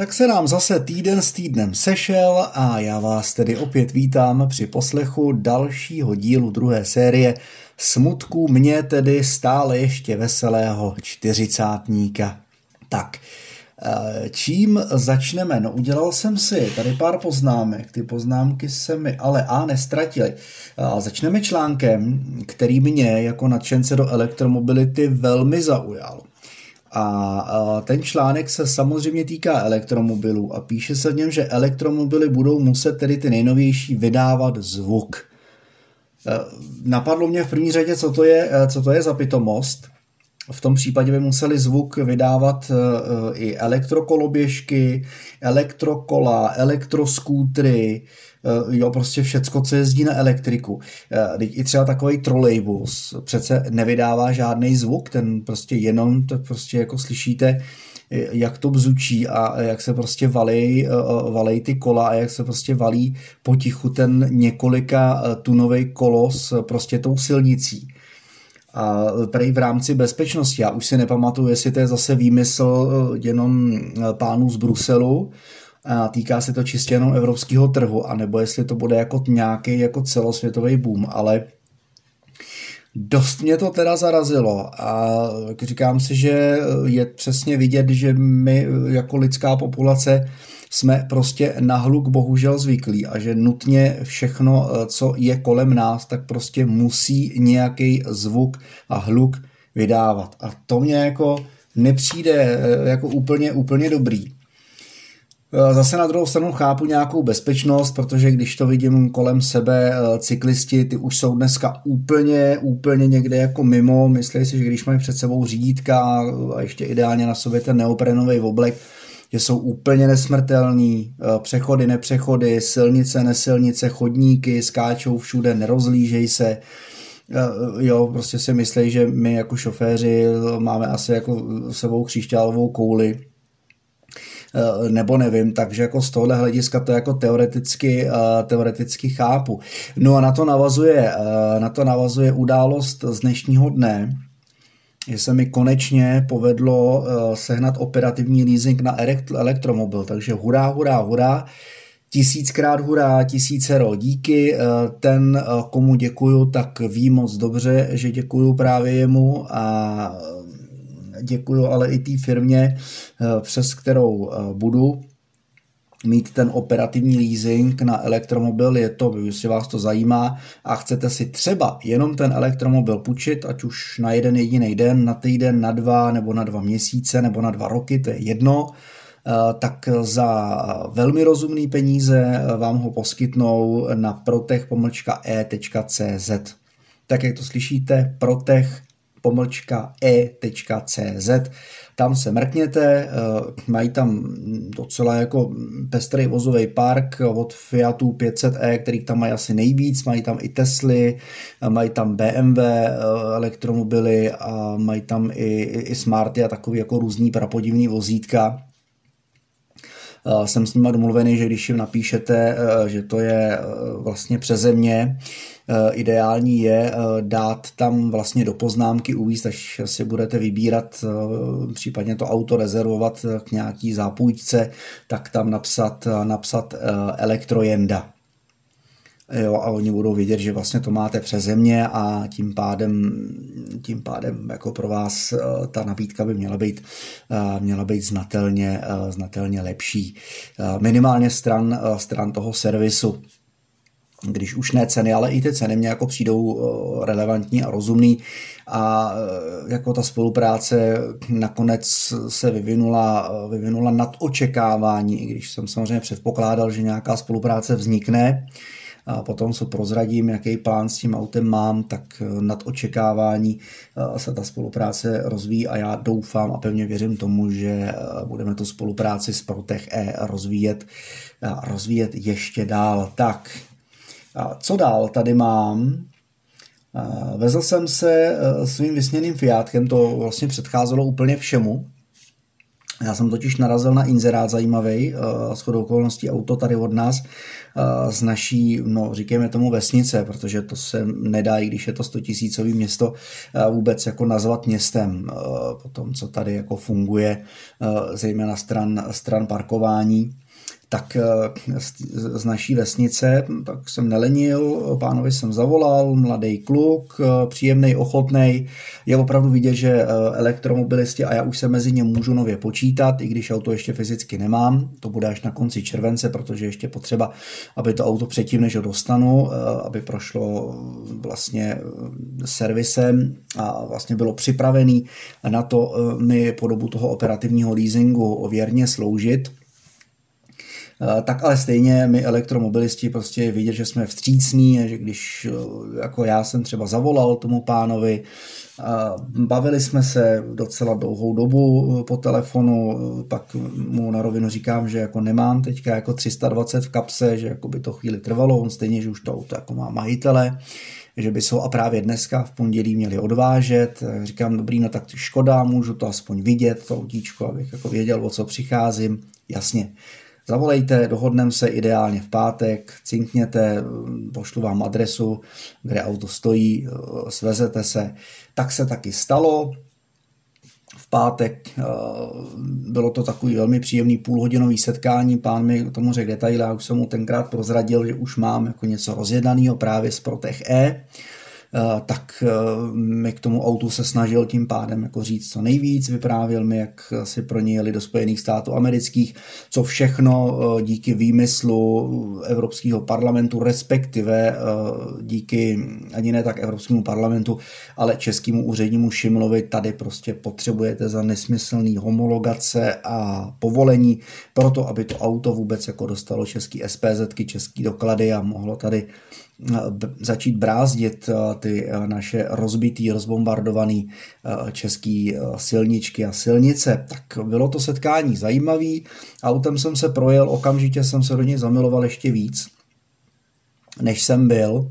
Tak se nám zase týden s týdnem sešel a já vás tedy opět vítám při poslechu dalšího dílu druhé série Smutku mě tedy stále ještě veselého čtyřicátníka. Tak, eh, čím začneme? No udělal jsem si tady pár poznámek, ty poznámky se mi ale a nestratily. Začneme článkem, který mě jako nadšence do elektromobility velmi zaujal. A ten článek se samozřejmě týká elektromobilů a píše se v něm, že elektromobily budou muset tedy ty nejnovější vydávat zvuk. E, napadlo mě v první řadě, co to je, e, co to je za pitomost. V tom případě by museli zvuk vydávat e, i elektrokoloběžky, elektrokola, elektroskútry, jo, prostě všecko, co jezdí na elektriku. Eh, I třeba takový trolejbus přece nevydává žádný zvuk, ten prostě jenom, to prostě jako slyšíte, eh, jak to bzučí a jak se prostě valí, valí ty kola a jak se prostě valí potichu ten několika tunový kolos prostě tou silnicí. A prej v rámci bezpečnosti, já už si nepamatuju, jestli to je zase výmysl jenom pánů z Bruselu, a týká se to čistě jenom evropského trhu, anebo jestli to bude jako nějaký jako celosvětový boom, ale Dost mě to teda zarazilo a říkám si, že je přesně vidět, že my jako lidská populace jsme prostě na hluk bohužel zvyklí a že nutně všechno, co je kolem nás, tak prostě musí nějaký zvuk a hluk vydávat. A to mě jako nepřijde jako úplně, úplně dobrý. Eh, zase na druhou stranu chápu nějakou bezpečnost, protože když to vidím kolem sebe, eh, cyklisti, ty už jsou dneska úplně, úplně někde jako mimo. Myslí si, že když mají před sebou řídítka a ještě ideálně na sobě ten neoprenový oblek, že jsou úplně nesmrtelní, eh, přechody, nepřechody, silnice, nesilnice, chodníky, skáčou všude, nerozlížej se, jo, prostě si myslí, že my jako šoféři máme asi jako sebou křišťálovou kouli, nebo nevím, takže jako z tohohle hlediska to jako teoreticky, eh, teoreticky chápu. No a na to navazuje, eh, na to navazuje událost z dnešního dne, že se mi konečně povedlo sehnat operativní leasing na elektromobil, takže hurá, hurá, hurá, tisíckrát hurá, tisícero díky, ten, komu děkuju, tak ví moc dobře, že děkuju právě jemu a děkuju ale i té firmě, eh, přes kterou eh, budu mít ten operativní leasing na elektromobil, je to, jestli vás to zajímá a chcete si třeba jenom ten elektromobil půjčit, ať už na jeden jediný den, na týden, na dva nebo na dva měsíce nebo na dva roky, to je jedno, eh, tak za velmi rozumný peníze vám ho poskytnou na protech.e.cz. Tak jak to slyšíte, protech pomlčka e.cz. Tam se mrkněte, eh, mají tam docela jako pestrý vozový park od Fiatu 500e, který tam mají asi nejvíc, mají tam i Tesly, mají tam BMW eh, elektromobily a mají tam i, i Smarty a takový jako různý prapodivný vozítka. Eh, jsem s nimi domluvený, že když jim napíšete, že to je vlastně přezemně, Eh, ideální je eh, dát tam vlastně do poznámky uvíct, až si budete vybírat, eh, případně to auto rezervovat k nějaký zápůjčce, tak tam napsat, napsat elektrojenda. Jo, a oni budou vědět, že vlastně to máte přes země a tím pádem, tím pádem jako pro vás ta nabídka by měla být, měla být znatelně, znatelně lepší. Minimálně stran, stran toho servisu. Když už ne ceny, ale i ty ceny mě jako přijdou eh, relevantní a rozumný. A eh, jako ta spolupráce nakonec se vyvinula, eh, vyvinula nad očekávání, i když jsem samozřejmě předpokládal, že nějaká spolupráce vznikne, a potom co prozradím, jaký plán s tím autem mám, tak nad očekávání se ta spolupráce rozvíjí a já doufám a pevně věřím tomu, že budeme tu spolupráci s Protech E rozvíjet, rozvíjet ještě dál. Tak, a co dál tady mám? Vezl jsem se svým vysněným Fiatkem, to vlastně předcházelo úplně všemu. Já jsem totiž narazil na inzerát zajímavý, uh, shodou okolností auto tady od nás, uh, z naší, no říkejme tomu vesnice, protože to se nedá, i když je to 100 tisícový město, uh, vůbec jako nazvat městem, po tom, co tady jako funguje, zejména stran, stran parkování tak eh, z naší vesnice, tak jsem nelenil, pánovi jsem zavolal, mladý kluk, eh, příjemný, ochotný. Je opravdu vidět, že eh, elektromobilisti, a já už se mezi ně můžu nově počítat, i když auto ještě fyzicky nemám, to bude až na konci července, protože ještě potřeba, aby to auto předtím, než ho dostanu, aby prošlo vlastně servisem a vlastně bylo připravený na to mi po dobu toho operativního leasingu věrně sloužit tak ale stejně my elektromobilisti prostě vidět, že jsme vstřícní, že když eh, jako já jsem třeba zavolal tomu pánovi, Bavili jsme se docela dlouhou dobu eh, po telefonu, pak mu na rovinu říkám, že jako nemám teďka jako 320 v kapse, že jako by to chvíli trvalo, on stejně, že už to auto jako má majitele, že by se ho a právě dneska v pondělí měli odvážet. Říkám, dobrý, no tak škoda, můžu to aspoň vidět, to autíčko, abych jako věděl, o co přicházím. Jasně, Zavolejte, dohodneme se ideálně v pátek, cinkněte, pošlu vám adresu, kde auto stojí, svezete se. Tak se taky stalo. V pátek eh, bylo to takový velmi příjemný půlhodinový setkání, pán mi tomu řekl detaily, já už jsem mu tenkrát prozradil, že už mám jako něco rozjednaného právě z Protech E tak eh, mi k tomu autu se snažil tím pádem jako říct co nejvíc, vyprávěl mi, jak si pro ně jeli do Spojených států amerických, co všechno eh, díky výmyslu Evropského parlamentu, respektive díky ani ne tak Evropskému parlamentu, ale českému úřednímu Šimlovi tady prostě potřebujete za nesmyslný homologace a povolení pro to, aby to auto vůbec jako dostalo český SPZ, český doklady a mohlo tady začít brázdit eh, ty eh, naše rozbitý, rozbombardovaný eh, český silničky a silnice. Tak bylo to setkání zajímavý. Autem jsem se projel, okamžitě jsem se do něj zamiloval ještě víc, než jsem byl.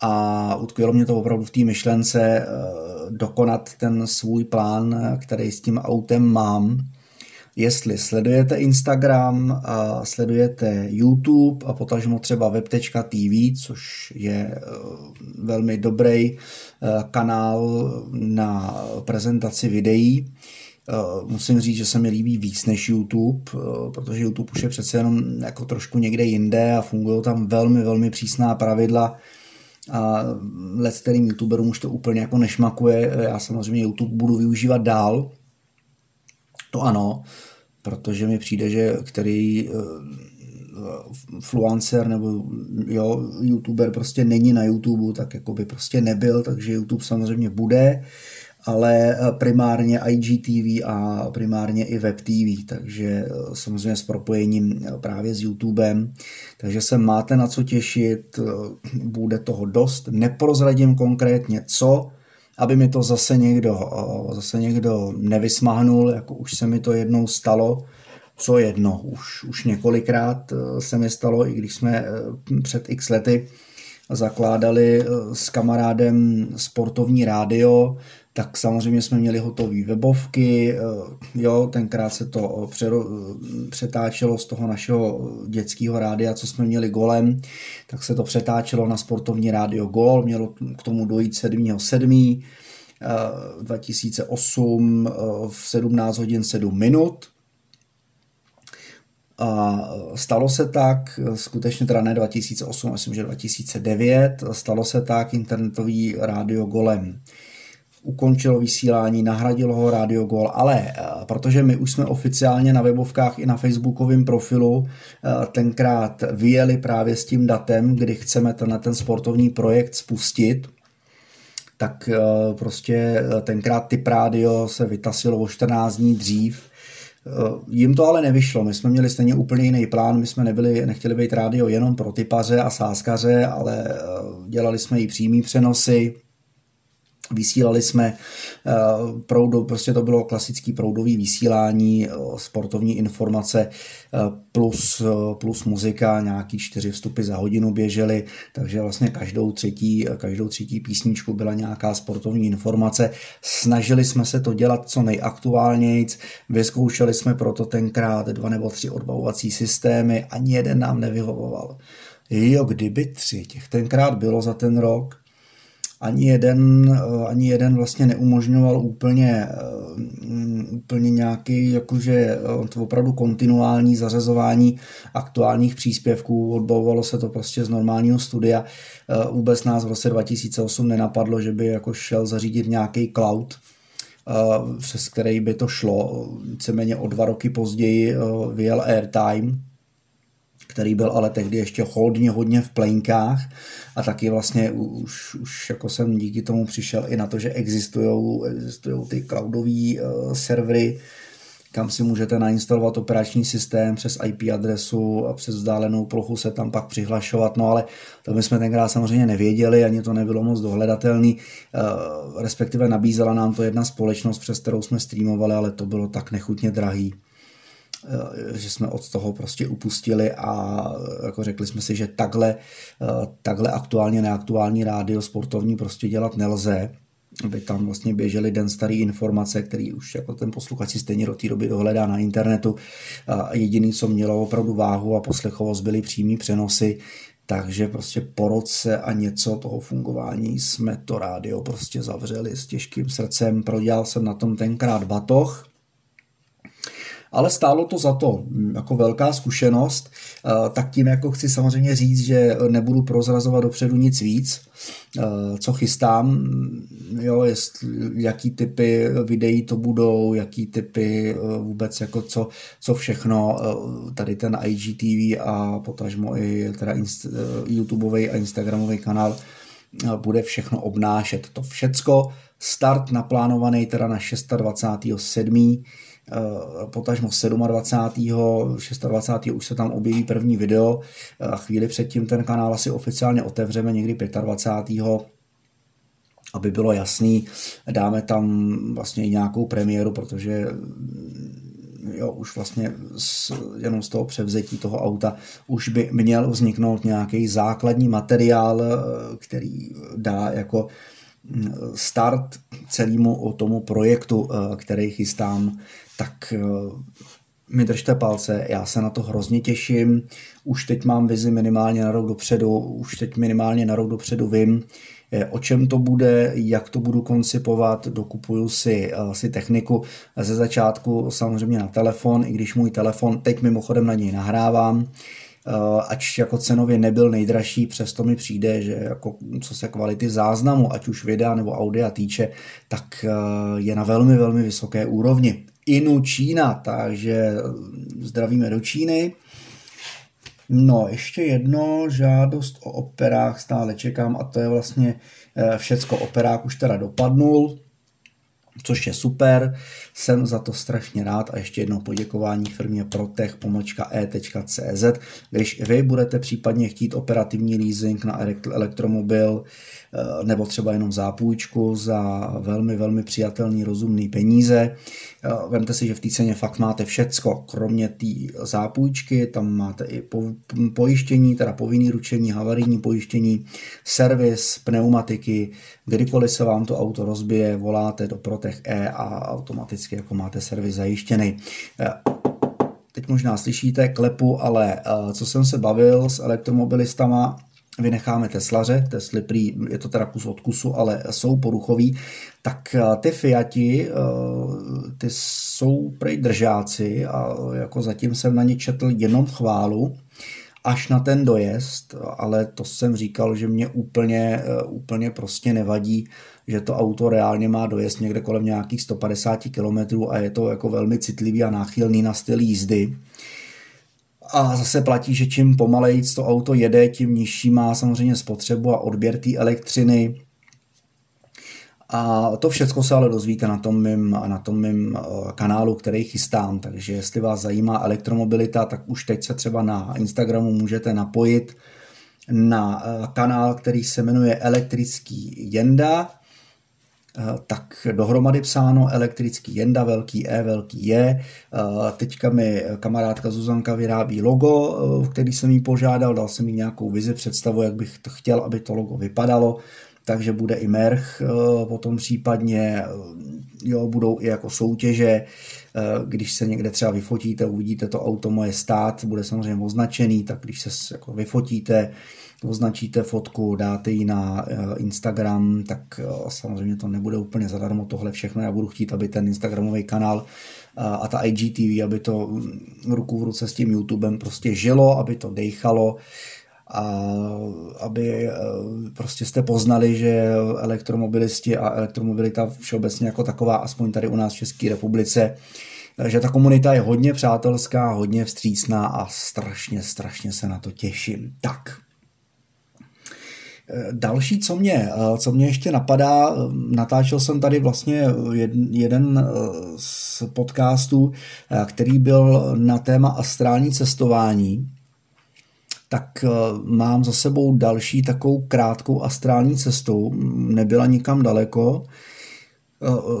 A utkvělo mě to opravdu v té myšlence dokonat ten svůj plán, který s tím autem mám jestli sledujete Instagram, a sledujete YouTube a potažmo třeba web.tv, což je eh, velmi dobrý eh, kanál na prezentaci videí. Eh, musím říct, že se mi líbí víc než YouTube, protože YouTube už je přece jenom jako trošku někde jinde a fungují tam velmi, velmi přísná pravidla, a let kterým youtuberům už to úplně jako nešmakuje. Já samozřejmě YouTube budu využívat dál, to ano, protože mi přijde, že který uh, influencer nebo jo, youtuber prostě není na YouTube, tak jako by prostě nebyl, takže YouTube samozřejmě bude, ale eh, primárně IGTV a primárně i Web TV, takže eh, samozřejmě s propojením právě s YouTubem, takže se máte na co těšit, bude toho dost, neprozradím konkrétně co, aby mi to zase někdo, zase někdo nevysmahnul, jako už se mi to jednou stalo, co jedno, už, už několikrát e, se mi stalo, i když jsme e, před x lety zakládali e, s kamarádem sportovní rádio, tak samozřejmě jsme měli hotové webovky, eh, jo, tenkrát se to přetáčelo z toho našeho dětského rádia, co jsme měli golem, tak se to přetáčelo na sportovní rádio Gol, mělo k tomu dojít 7. 7. 2008 v 17 hodin 7 minut. A stalo se tak, skutečně teda ne 2008, myslím, že 2009, stalo se tak internetový rádio Golem ukončilo vysílání, nahradilo ho Radio Gol, ale eh, protože my už jsme oficiálně na webovkách i na facebookovém profilu eh, tenkrát vyjeli právě s tím datem, kdy chceme ten, ten sportovní projekt spustit, tak eh, prostě tenkrát typ rádio se vytasilo o 14 dní dřív, Jim to ale nevyšlo, my jsme měli stejně úplně jiný plán, my jsme nebyli, nechtěli být rádio jenom pro typaře a sáskaře, ale dělali jsme i přímý přenosy, Vysílali jsme eh, proudu, prostě to bylo klasický proudový vysílání, eh, sportovní informace eh, plus, plus muzika, nějaký čtyři vstupy za hodinu běžely, takže vlastně každou třetí, každou třetí písničku byla nějaká sportovní informace. Snažili jsme se to dělat co nejaktuálněji, vyzkoušeli jsme proto tenkrát dva nebo tři odbavovací systémy, ani jeden nám nevyhovoval. Jo, kdyby tři, těch tenkrát bylo za ten rok, ani jeden, eh, ani jeden vlastně neumožňoval úplně, eh, úplně nějaký jakože eh, opravdu kontinuální zařazování aktuálních příspěvků, odbavovalo se to prostě z normálního studia. Vůbec nás v roce 2008 nenapadlo, že by jako šel zařídit nějaký cloud, přes který by to šlo. Víceméně o dva roky později vyjel Airtime, který byl ale tehdy ještě hodně, hodně v plenkách a taky vlastně už, už jako jsem díky tomu přišel i na to, že existují existujou ty cloudové uh, servery, kam si můžete nainstalovat operační systém přes IP adresu a přes vzdálenou plochu se tam pak přihlašovat, no ale to my jsme tenkrát samozřejmě nevěděli, ani to nebylo moc dohledatelný, uh, respektive nabízela nám to jedna společnost, přes kterou jsme streamovali, ale to bylo tak nechutně drahý, Eh, že jsme od toho prostě upustili a jako řekli jsme si, že takhle, eh, takhle aktuálně neaktuální rádio sportovní prostě dělat nelze, aby tam vlastně běžely den starý informace, který už jako ten posluchač si stejně do té doby dohledá na internetu. Jediný, co mělo opravdu váhu a poslechovost, byly přímý přenosy, takže prostě po roce a něco toho fungování jsme to rádio prostě zavřeli s těžkým srdcem. Prodělal jsem na tom tenkrát batoh, ale stálo to za to, mm, jako velká zkušenost, eh, tak tím jako chci samozřejmě říct, že nebudu prozrazovat dopředu nic víc, eh, co chystám, mm, jo, jest, jaký typy videí to budou, jaký typy eh, vůbec jako co, co všechno, tady ten IGTV a potažmo i teda inst, YouTubeový a Instagramový kanál bude všechno obnášet. To všecko, start naplánovaný teda na 26.7 Eh, potažmo 27. 26. už se tam objeví první video a chvíli předtím ten kanál asi oficiálně otevřeme někdy 25 aby bylo jasný, dáme tam vlastně i nějakou premiéru, protože jo, už vlastně z, jenom z toho převzetí toho auta už by měl vzniknout nějaký základní materiál, eh, který dá jako mm, start celému tomu projektu, eh, který chystám tak eh, mi držte palce, já se na to hrozně těším, už teď mám vizi minimálně na rok dopředu, už teď minimálně na rok dopředu vím, eh, o čem to bude, jak to budu koncipovat, dokupuju si, eh, si techniku ze začátku samozřejmě na telefon, i když můj telefon teď mimochodem na něj nahrávám, ač jako cenově nebyl nejdražší, přesto mi přijde, že jako co se kvality záznamu, ať už videa nebo audia týče, tak je na velmi, velmi vysoké úrovni. Inu Čína, takže zdravíme do Číny. No, ještě jedno žádost o operách stále čekám a to je vlastně eh, všecko. Operák už teda dopadnul, což je super, jsem za to strašně rád a ještě jednou poděkování firmě protech.e.cz. Když vy budete případně chtít operativní leasing na elektromobil, Eh, nebo třeba jenom zápůjčku za velmi, velmi přijatelný, rozumný peníze. Eh, vemte si, že v té ceně fakt máte všecko, kromě té zápůjčky, tam máte i pojištění, teda povinný ručení, havarijní pojištění, servis, pneumatiky, kdykoliv se vám to auto rozbije, voláte do Protech E a automaticky jako máte servis zajištěný. Eh, teď možná slyšíte klepu, ale co jsem se bavil s elektromobilistama, vynecháme Teslaře, Tesly prý, je to teda kus od kusu, ale jsou poruchový, tak eh, ty Fiati, eh, ty jsou prej držáci a jako zatím jsem na ně četl jenom chválu, až na ten dojezd, ale to jsem říkal, že mě úplně, eh, úplně prostě nevadí, že to auto reálně má dojezd někde kolem nějakých 150 km a je to jako velmi citlivý a náchylný na styl jízdy. A zase platí, že čím pomalej to auto jede, tím nižší má samozřejmě spotřebu a odběr té elektřiny. A to všechno se ale dozvíte na tom mým, na tom mým eh, kanálu, který chystám. Takže jestli vás zajímá elektromobilita, tak už teď se třeba na Instagramu můžete napojit na eh, kanál, který se jmenuje Elektrický Jenda tak dohromady psáno elektrický Jenda, velký E, velký Je. Teďka mi kamarádka Zuzanka vyrábí logo, který jsem jí požádal, dal jsem jí nějakou vizi, představu, jak bych to chtěl, aby to logo vypadalo takže bude i merch potom případně, jo, budou i jako soutěže, když se někde třeba vyfotíte, uvidíte to auto moje stát, bude samozřejmě označený, tak když se jako vyfotíte, označíte fotku, dáte ji na eh, Instagram, tak eh, samozřejmě to nebude úplně zadarmo tohle všechno. Já budu chtít, aby ten Instagramový kanál eh, a ta IGTV, aby to mm, ruku v ruce s tím YouTubem prostě žilo, aby to dejchalo a aby prostě jste poznali, že elektromobilisti a elektromobilita všeobecně jako taková, aspoň tady u nás v České republice, že ta komunita je hodně přátelská, hodně vstřícná a strašně, strašně se na to těším. Tak, Další, co mě, co mě ještě napadá, natáčel jsem tady vlastně jeden z podcastů, který byl na téma astrální cestování, tak mám za sebou další takovou krátkou astrální cestou, nebyla nikam daleko,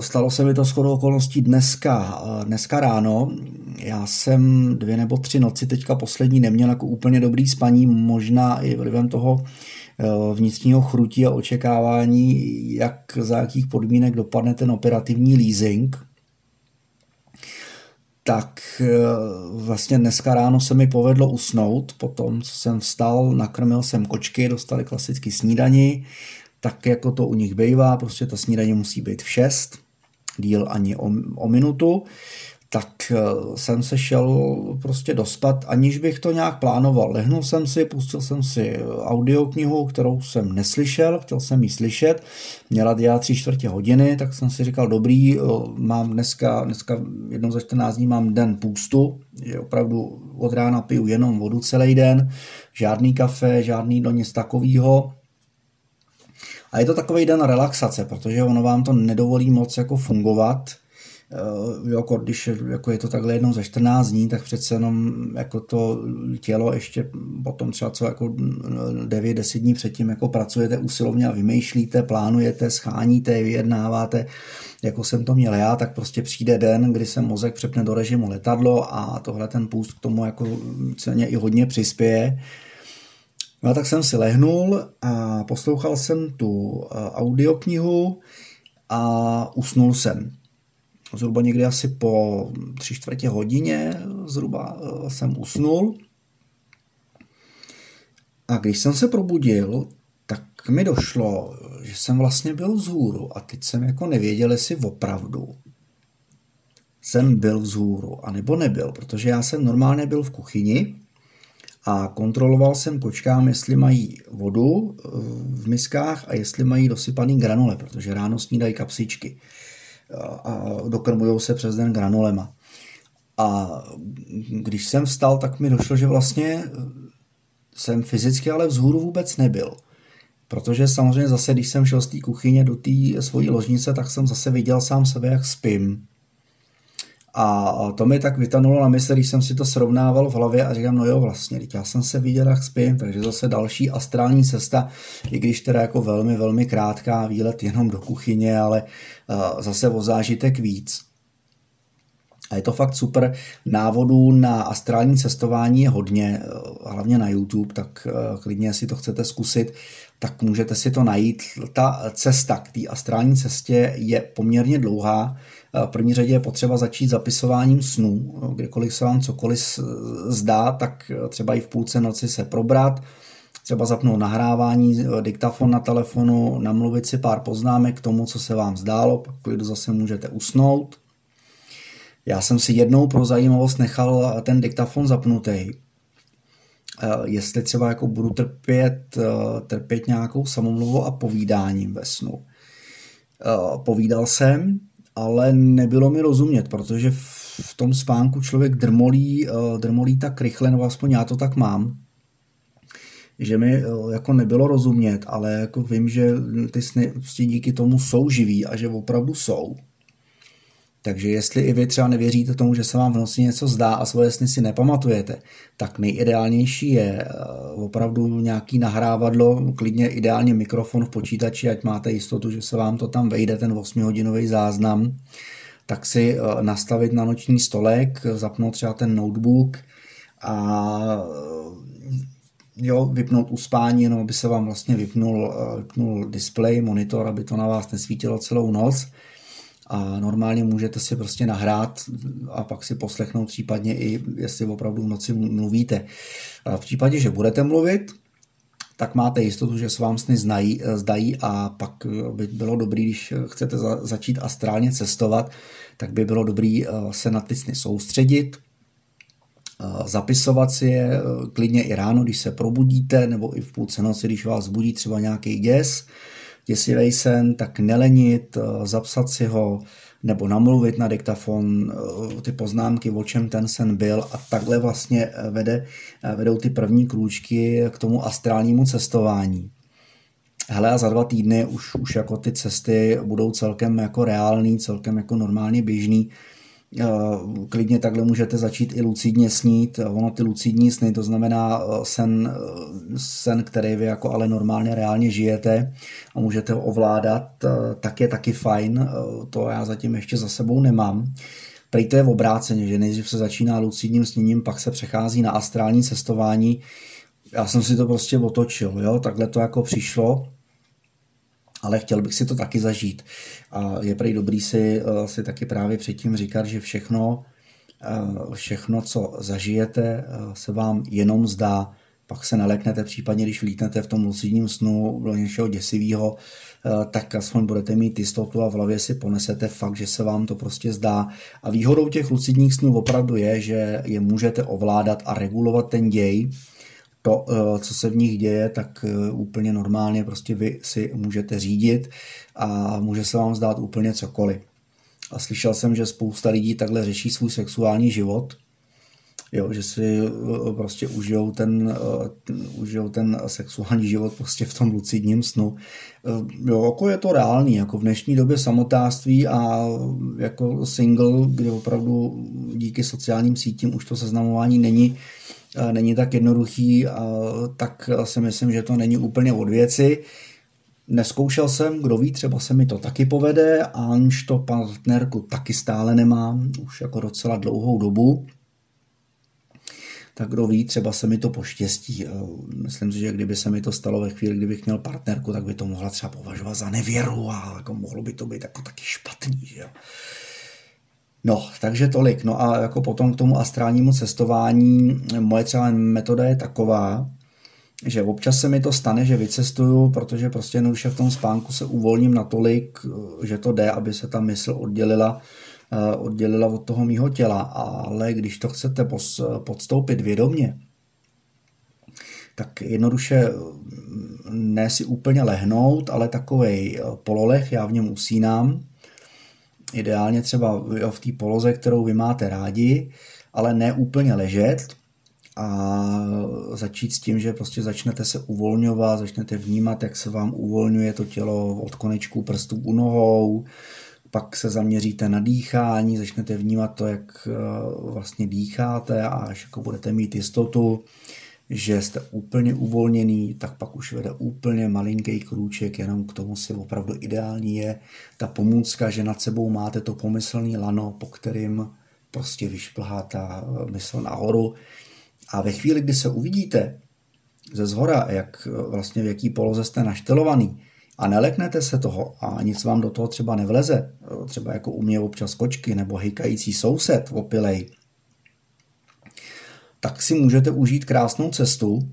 Stalo se mi to shodou okolností dneska, dneska ráno. Já jsem dvě nebo tři noci teďka poslední neměl jako úplně dobrý spaní, možná i vlivem toho Eh, vnitřního chrutí a očekávání, jak za jakých podmínek dopadne ten operativní leasing, tak eh, vlastně dneska ráno se mi povedlo usnout, potom co jsem vstal, nakrmil jsem kočky, dostali klasicky snídani, tak jako to u nich bývá, prostě ta snídaně musí být v 6, díl ani o, o minutu tak eh, jsem se šel prostě dospat, aniž bych to nějak plánoval. Lehnul jsem si, pustil jsem si audioknihu, kterou jsem neslyšel, chtěl jsem ji slyšet, měla dělat tři čtvrtě hodiny, tak jsem si říkal, dobrý, eh, mám dneska, dneska jednou za 14 dní mám den půstu, že opravdu od rána piju jenom vodu celý den, žádný kafe, žádný do nic takového, a je to takový den relaxace, protože ono vám to nedovolí moc jako fungovat, jako když jako je to takhle jednou za 14 dní, tak přece jenom jako to tělo ještě potom třeba co jako 9-10 dní předtím jako pracujete usilovně a vymýšlíte, plánujete, scháníte, vyjednáváte, jako jsem to měl já, tak prostě přijde den, kdy se mozek přepne do režimu letadlo a tohle ten půst k tomu jako ceně i hodně přispěje. No tak jsem si lehnul a poslouchal jsem tu eh, audioknihu a usnul jsem zhruba někdy asi po tři čtvrtě hodině zhruba eh, jsem usnul. A když jsem se probudil, tak mi došlo, že jsem vlastně byl vzhůru a teď jsem jako nevěděl, jestli opravdu jsem byl vzhůru, anebo nebyl, protože já jsem normálně byl v kuchyni a kontroloval jsem kočkám, jestli mají vodu eh, v miskách a jestli mají dosypaný granule, protože ráno snídají kapsičky a dokrmují se přes den granulema. A když jsem vstal, tak mi došlo, že vlastně jsem fyzicky ale vzhůru vůbec nebyl. Protože samozřejmě zase, když jsem šel z té kuchyně do té svojí ložnice, tak jsem zase viděl sám sebe, jak spím. A to mi tak vytanulo na mysli, když jsem si to srovnával v hlavě a říkám, no jo, vlastně, já jsem se viděl, jak spím, takže zase další astrální cesta, i když teda jako velmi, velmi krátká výlet jenom do kuchyně, ale zase o zážitek víc. A je to fakt super. Návodů na astrální cestování je hodně, hlavně na YouTube, tak klidně si to chcete zkusit, tak můžete si to najít. Ta cesta k té astrální cestě je poměrně dlouhá, v první řadě je potřeba začít zapisováním snů. Kdykoliv se vám cokoliv zdá, tak třeba i v půlce noci se probrat, třeba zapnout nahrávání, diktafon na telefonu, namluvit si pár poznámek k tomu, co se vám zdálo, pak klidu zase můžete usnout. Já jsem si jednou pro zajímavost nechal ten diktafon zapnutý. Jestli třeba jako budu trpět, trpět nějakou samomluvou a povídáním ve snu. Povídal jsem, ale nebylo mi rozumět, protože v tom spánku člověk drmolí, eh, drmolí tak rychle, nebo aspoň já to tak mám, že mi eh, jako nebylo rozumět, ale jako vím, že ty sny prostě díky tomu jsou živí a že opravdu jsou. Takže jestli i vy třeba nevěříte tomu, že se vám v noci něco zdá a svoje sny si nepamatujete, tak nejideálnější je eh, opravdu nějaký nahrávadlo, klidně ideálně mikrofon v počítači, ať máte jistotu, že se vám to tam vejde, ten 8-hodinový záznam, tak si eh, nastavit na noční stolek, zapnout třeba ten notebook a eh, jo, vypnout uspání, jenom aby se vám vlastně vypnul, vypnul display, monitor, aby to na vás nesvítilo celou noc a normálně můžete si prostě nahrát a pak si poslechnout případně i, jestli opravdu v noci mluvíte. A v případě, že budete mluvit, tak máte jistotu, že se vám sny znají, zdají a pak by bylo dobré, když chcete za, začít astrálně cestovat, tak by bylo dobré eh, se na ty sny soustředit, eh, zapisovat si je eh, klidně i ráno, když se probudíte, nebo i v půlce noci, když vás budí třeba nějaký děs, děsivý sen, tak nelenit, eh, zapsat si ho, nebo namluvit na diktafon eh, ty poznámky, o čem ten sen byl a takhle vlastně eh, vede, vedou ty první krůčky k tomu astrálnímu cestování. Hele a za dva týdny už, už jako ty cesty budou celkem jako reální, celkem jako normálně běžný Eh, klidně takhle můžete začít i lucidně snít. Ono ty lucidní sny, to znamená eh, sen, eh, sen, který vy jako ale normálně reálně žijete a můžete ho ovládat, tak je taky fajn. To já zatím ještě za sebou nemám. Prý to je v obráceně, že nejdřív se začíná lucidním sněním, pak se přechází na astrální cestování. Já jsem si to prostě otočil, jo? takhle to jako přišlo ale chtěl bych si to taky zažít. A je prej dobrý si, eh, si taky právě předtím říkat, že všechno, eh, všechno, co zažijete, eh, se vám jenom zdá, pak se naleknete, případně když vlítnete v tom lucidním snu do něčeho děsivého, tak aspoň budete mít jistotu a v hlavě si ponesete fakt, že se vám to prostě zdá. A výhodou těch lucidních snů opravdu je, že je můžete ovládat a regulovat ten děj, to, eh, co se v nich děje, tak eh, úplně normálně prostě vy si můžete řídit a může se vám zdát úplně cokoliv. A slyšel jsem, že spousta lidí takhle řeší svůj sexuální život, jo, že si eh, prostě užijou ten, užijou ten sexuální život prostě v tom lucidním snu. Jo, jako je to reálný, jako v dnešní době samotářství a jako single, kde opravdu díky sociálním sítím už to seznamování není není tak jednoduchý, tak si myslím, že to není úplně od věci. Neskoušel jsem, kdo ví, třeba se mi to taky povede, Anž to partnerku taky stále nemám, už jako docela dlouhou dobu. Tak kdo ví, třeba se mi to poštěstí. Myslím si, že kdyby se mi to stalo ve chvíli, kdybych měl partnerku, tak by to mohla třeba považovat za nevěru a jako mohlo by to být jako taky špatný. Že? No, takže tolik. No a jako potom k tomu astrálnímu cestování, moje třeba metoda je taková, že občas se mi to stane, že vycestuju, protože prostě jednoduše v tom spánku se uvolním natolik, že to jde, aby se ta mysl oddělila, eh, oddělila od toho mýho těla. Ale když to chcete podstoupit vědomě, tak jednoduše ne si úplně lehnout, ale takovej pololech, já v něm usínám, ideálně třeba v té poloze, kterou vy máte rádi, ale ne úplně ležet a začít s tím, že prostě začnete se uvolňovat, začnete vnímat, jak se vám uvolňuje to tělo od konečků prstů u nohou, pak se zaměříte na dýchání, začnete vnímat to, jak eh, vlastně dýcháte a až jako budete mít jistotu, že jste úplně uvolněný, tak pak už vede úplně malinký krůček, jenom k tomu si opravdu ideální je ta pomůcka, že nad sebou máte to pomyslný lano, po kterým prostě vyšplhá ta mysl nahoru. A ve chvíli, kdy se uvidíte ze zhora, jak vlastně v jaký poloze jste naštelovaný, a neleknete se toho a nic vám do toho třeba nevleze, třeba jako u mě občas kočky nebo hykající soused opilej, tak si můžete užít krásnou cestu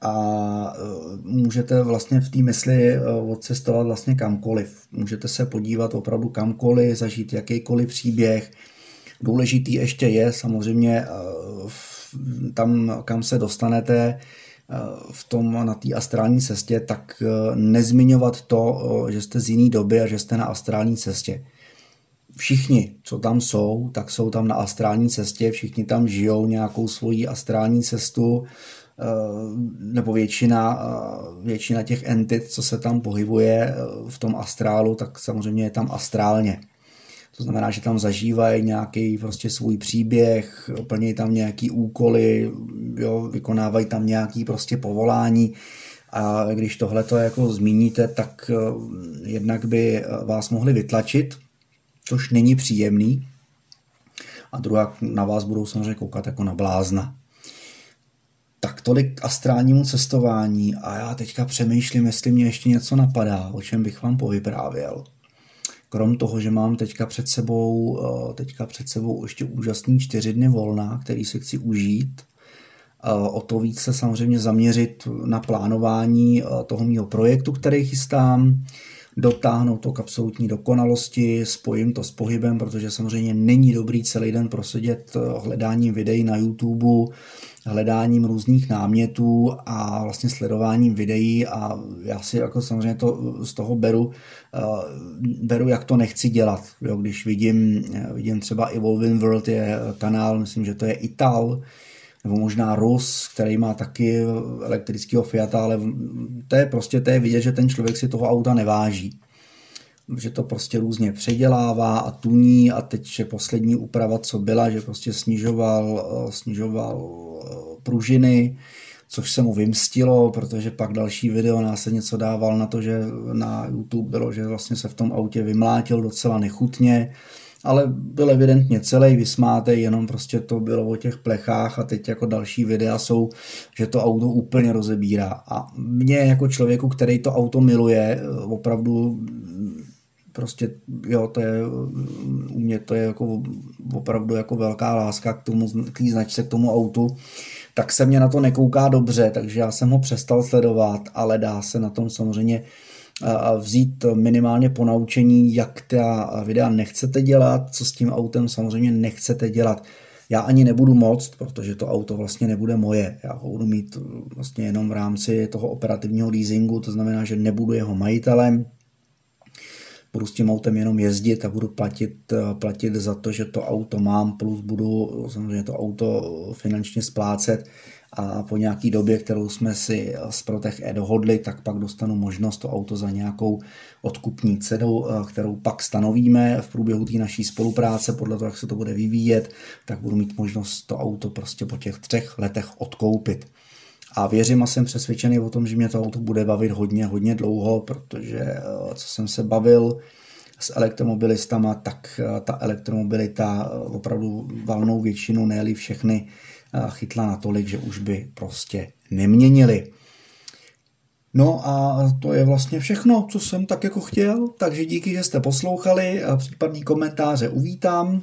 a e, můžete vlastně v té mysli e, odcestovat vlastně kamkoliv. Můžete se podívat opravdu kamkoliv, zažít jakýkoliv příběh. Důležitý ještě je samozřejmě e, tam, kam se dostanete, v tom na té astrální cestě, tak nezmiňovat to, že jste z jiné doby a že jste na astrální cestě všichni, co tam jsou, tak jsou tam na astrální cestě, všichni tam žijou nějakou svoji astrální cestu, eh, nebo většina, eh, většina těch entit, co se tam pohybuje eh, v tom astrálu, tak samozřejmě je tam astrálně. To znamená, že tam zažívají nějaký prostě svůj příběh, plní tam nějaký úkoly, jo, vykonávají tam nějaký prostě povolání. A když tohle to jako zmíníte, tak jednak by vás mohli vytlačit, což není příjemný. A druhá na vás budou samozřejmě koukat jako na blázna. Tak tolik astrálnímu cestování a já teďka přemýšlím, jestli mě ještě něco napadá, o čem bych vám povyprávěl. Krom toho, že mám teďka před sebou, eh, teďka před sebou ještě úžasný čtyři dny volna, který si chci užít, eh, o to víc se samozřejmě zaměřit na plánování eh, toho mého projektu, který chystám, dotáhnout to k absolutní dokonalosti, spojím to s pohybem, protože samozřejmě není dobrý celý den prosedět hledáním videí na YouTube, hledáním různých námětů a vlastně sledováním videí a já si jako samozřejmě to z toho beru, eh, beru jak to nechci dělat. Jo, když vidím, vidím třeba Evolving World je kanál, myslím, že to je Ital, nebo možná Rus, který má taky elektrického Fiata, ale to je prostě to je vidět, že ten člověk si toho auta neváží. Že to prostě různě předělává a tuní a teď je poslední úprava, co byla, že prostě snižoval, eh, snižoval eh, pružiny, což se mu vymstilo, protože pak další video nás něco dával na to, že na YouTube bylo, že vlastně se v tom autě vymlátil docela nechutně, ale byl evidentně celý vysmátej, jenom prostě to bylo o těch plechách a teď jako další videa jsou, že to auto úplně rozebírá. A mě jako člověku, který to auto miluje, eh, opravdu prostě, jo, to je, u mě to je jako opravdu jako velká láska k tomu, k značce, k tomu autu, tak se mě na to nekouká dobře, takže já jsem ho přestal sledovat, ale dá se na tom samozřejmě vzít minimálně po naučení, jak ta videa nechcete dělat, co s tím autem samozřejmě nechcete dělat. Já ani nebudu moct, protože to auto vlastně nebude moje. Já ho budu mít vlastně jenom v rámci toho operativního leasingu, to znamená, že nebudu jeho majitelem, budu s tím autem jenom jezdit a budu platit, platit za to, že to auto mám, plus budu samozřejmě to auto finančně splácet a po nějaký době, kterou jsme si s Protech E dohodli, tak pak dostanu možnost to auto za nějakou odkupní cenu, kterou pak stanovíme v průběhu té naší spolupráce, podle toho, jak se to bude vyvíjet, tak budu mít možnost to auto prostě po těch třech letech odkoupit. A věřím a jsem přesvědčený o tom, že mě to auto bude bavit hodně, hodně dlouho, protože eh, co jsem se bavil s elektromobilistama, tak eh, ta elektromobilita eh, opravdu valnou většinu, ne všechny, chytla natolik, že už by prostě neměnili. No a to je vlastně všechno, co jsem tak jako chtěl, takže díky, že jste poslouchali, případný komentáře uvítám,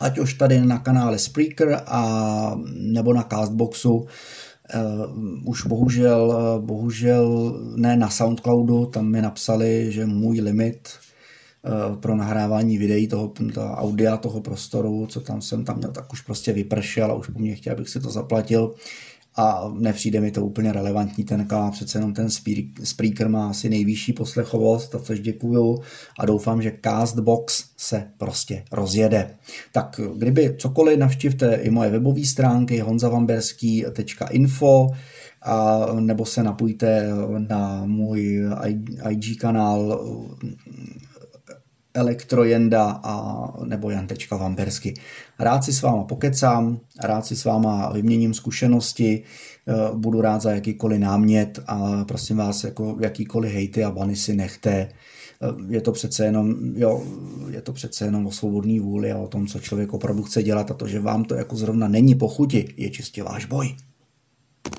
ať už tady na kanále Spreaker a nebo na Castboxu, Uh, už bohužel, uh, bohužel ne na Soundcloudu, tam mi napsali, že můj limit pro nahrávání videí toho, ta audia toho prostoru, co tam jsem tam měl, tak už prostě vypršel a už po mně chtěl, abych si to zaplatil a nepřijde mi to úplně relevantní ten kanál, přece jenom ten Spreaker má asi nejvyšší poslechovost, za což děkuju a doufám, že Castbox se prostě rozjede. Tak kdyby cokoliv, navštivte i moje webové stránky honzavamberský.info a nebo se napojte na můj IG kanál Elektrojenda a nebo Jan.Vambersky. Vambersky. Rád si s váma pokecám, rád si s váma vyměním zkušenosti, eh, budu rád za jakýkoliv námět a prosím vás, jako jakýkoliv hejty a bany si nechte. Eh, je to přece jenom, jo, je to přece jenom o svobodný vůli a o tom, co člověk opravdu chce dělat a to, že vám to jako zrovna není pochuti, je čistě váš boj.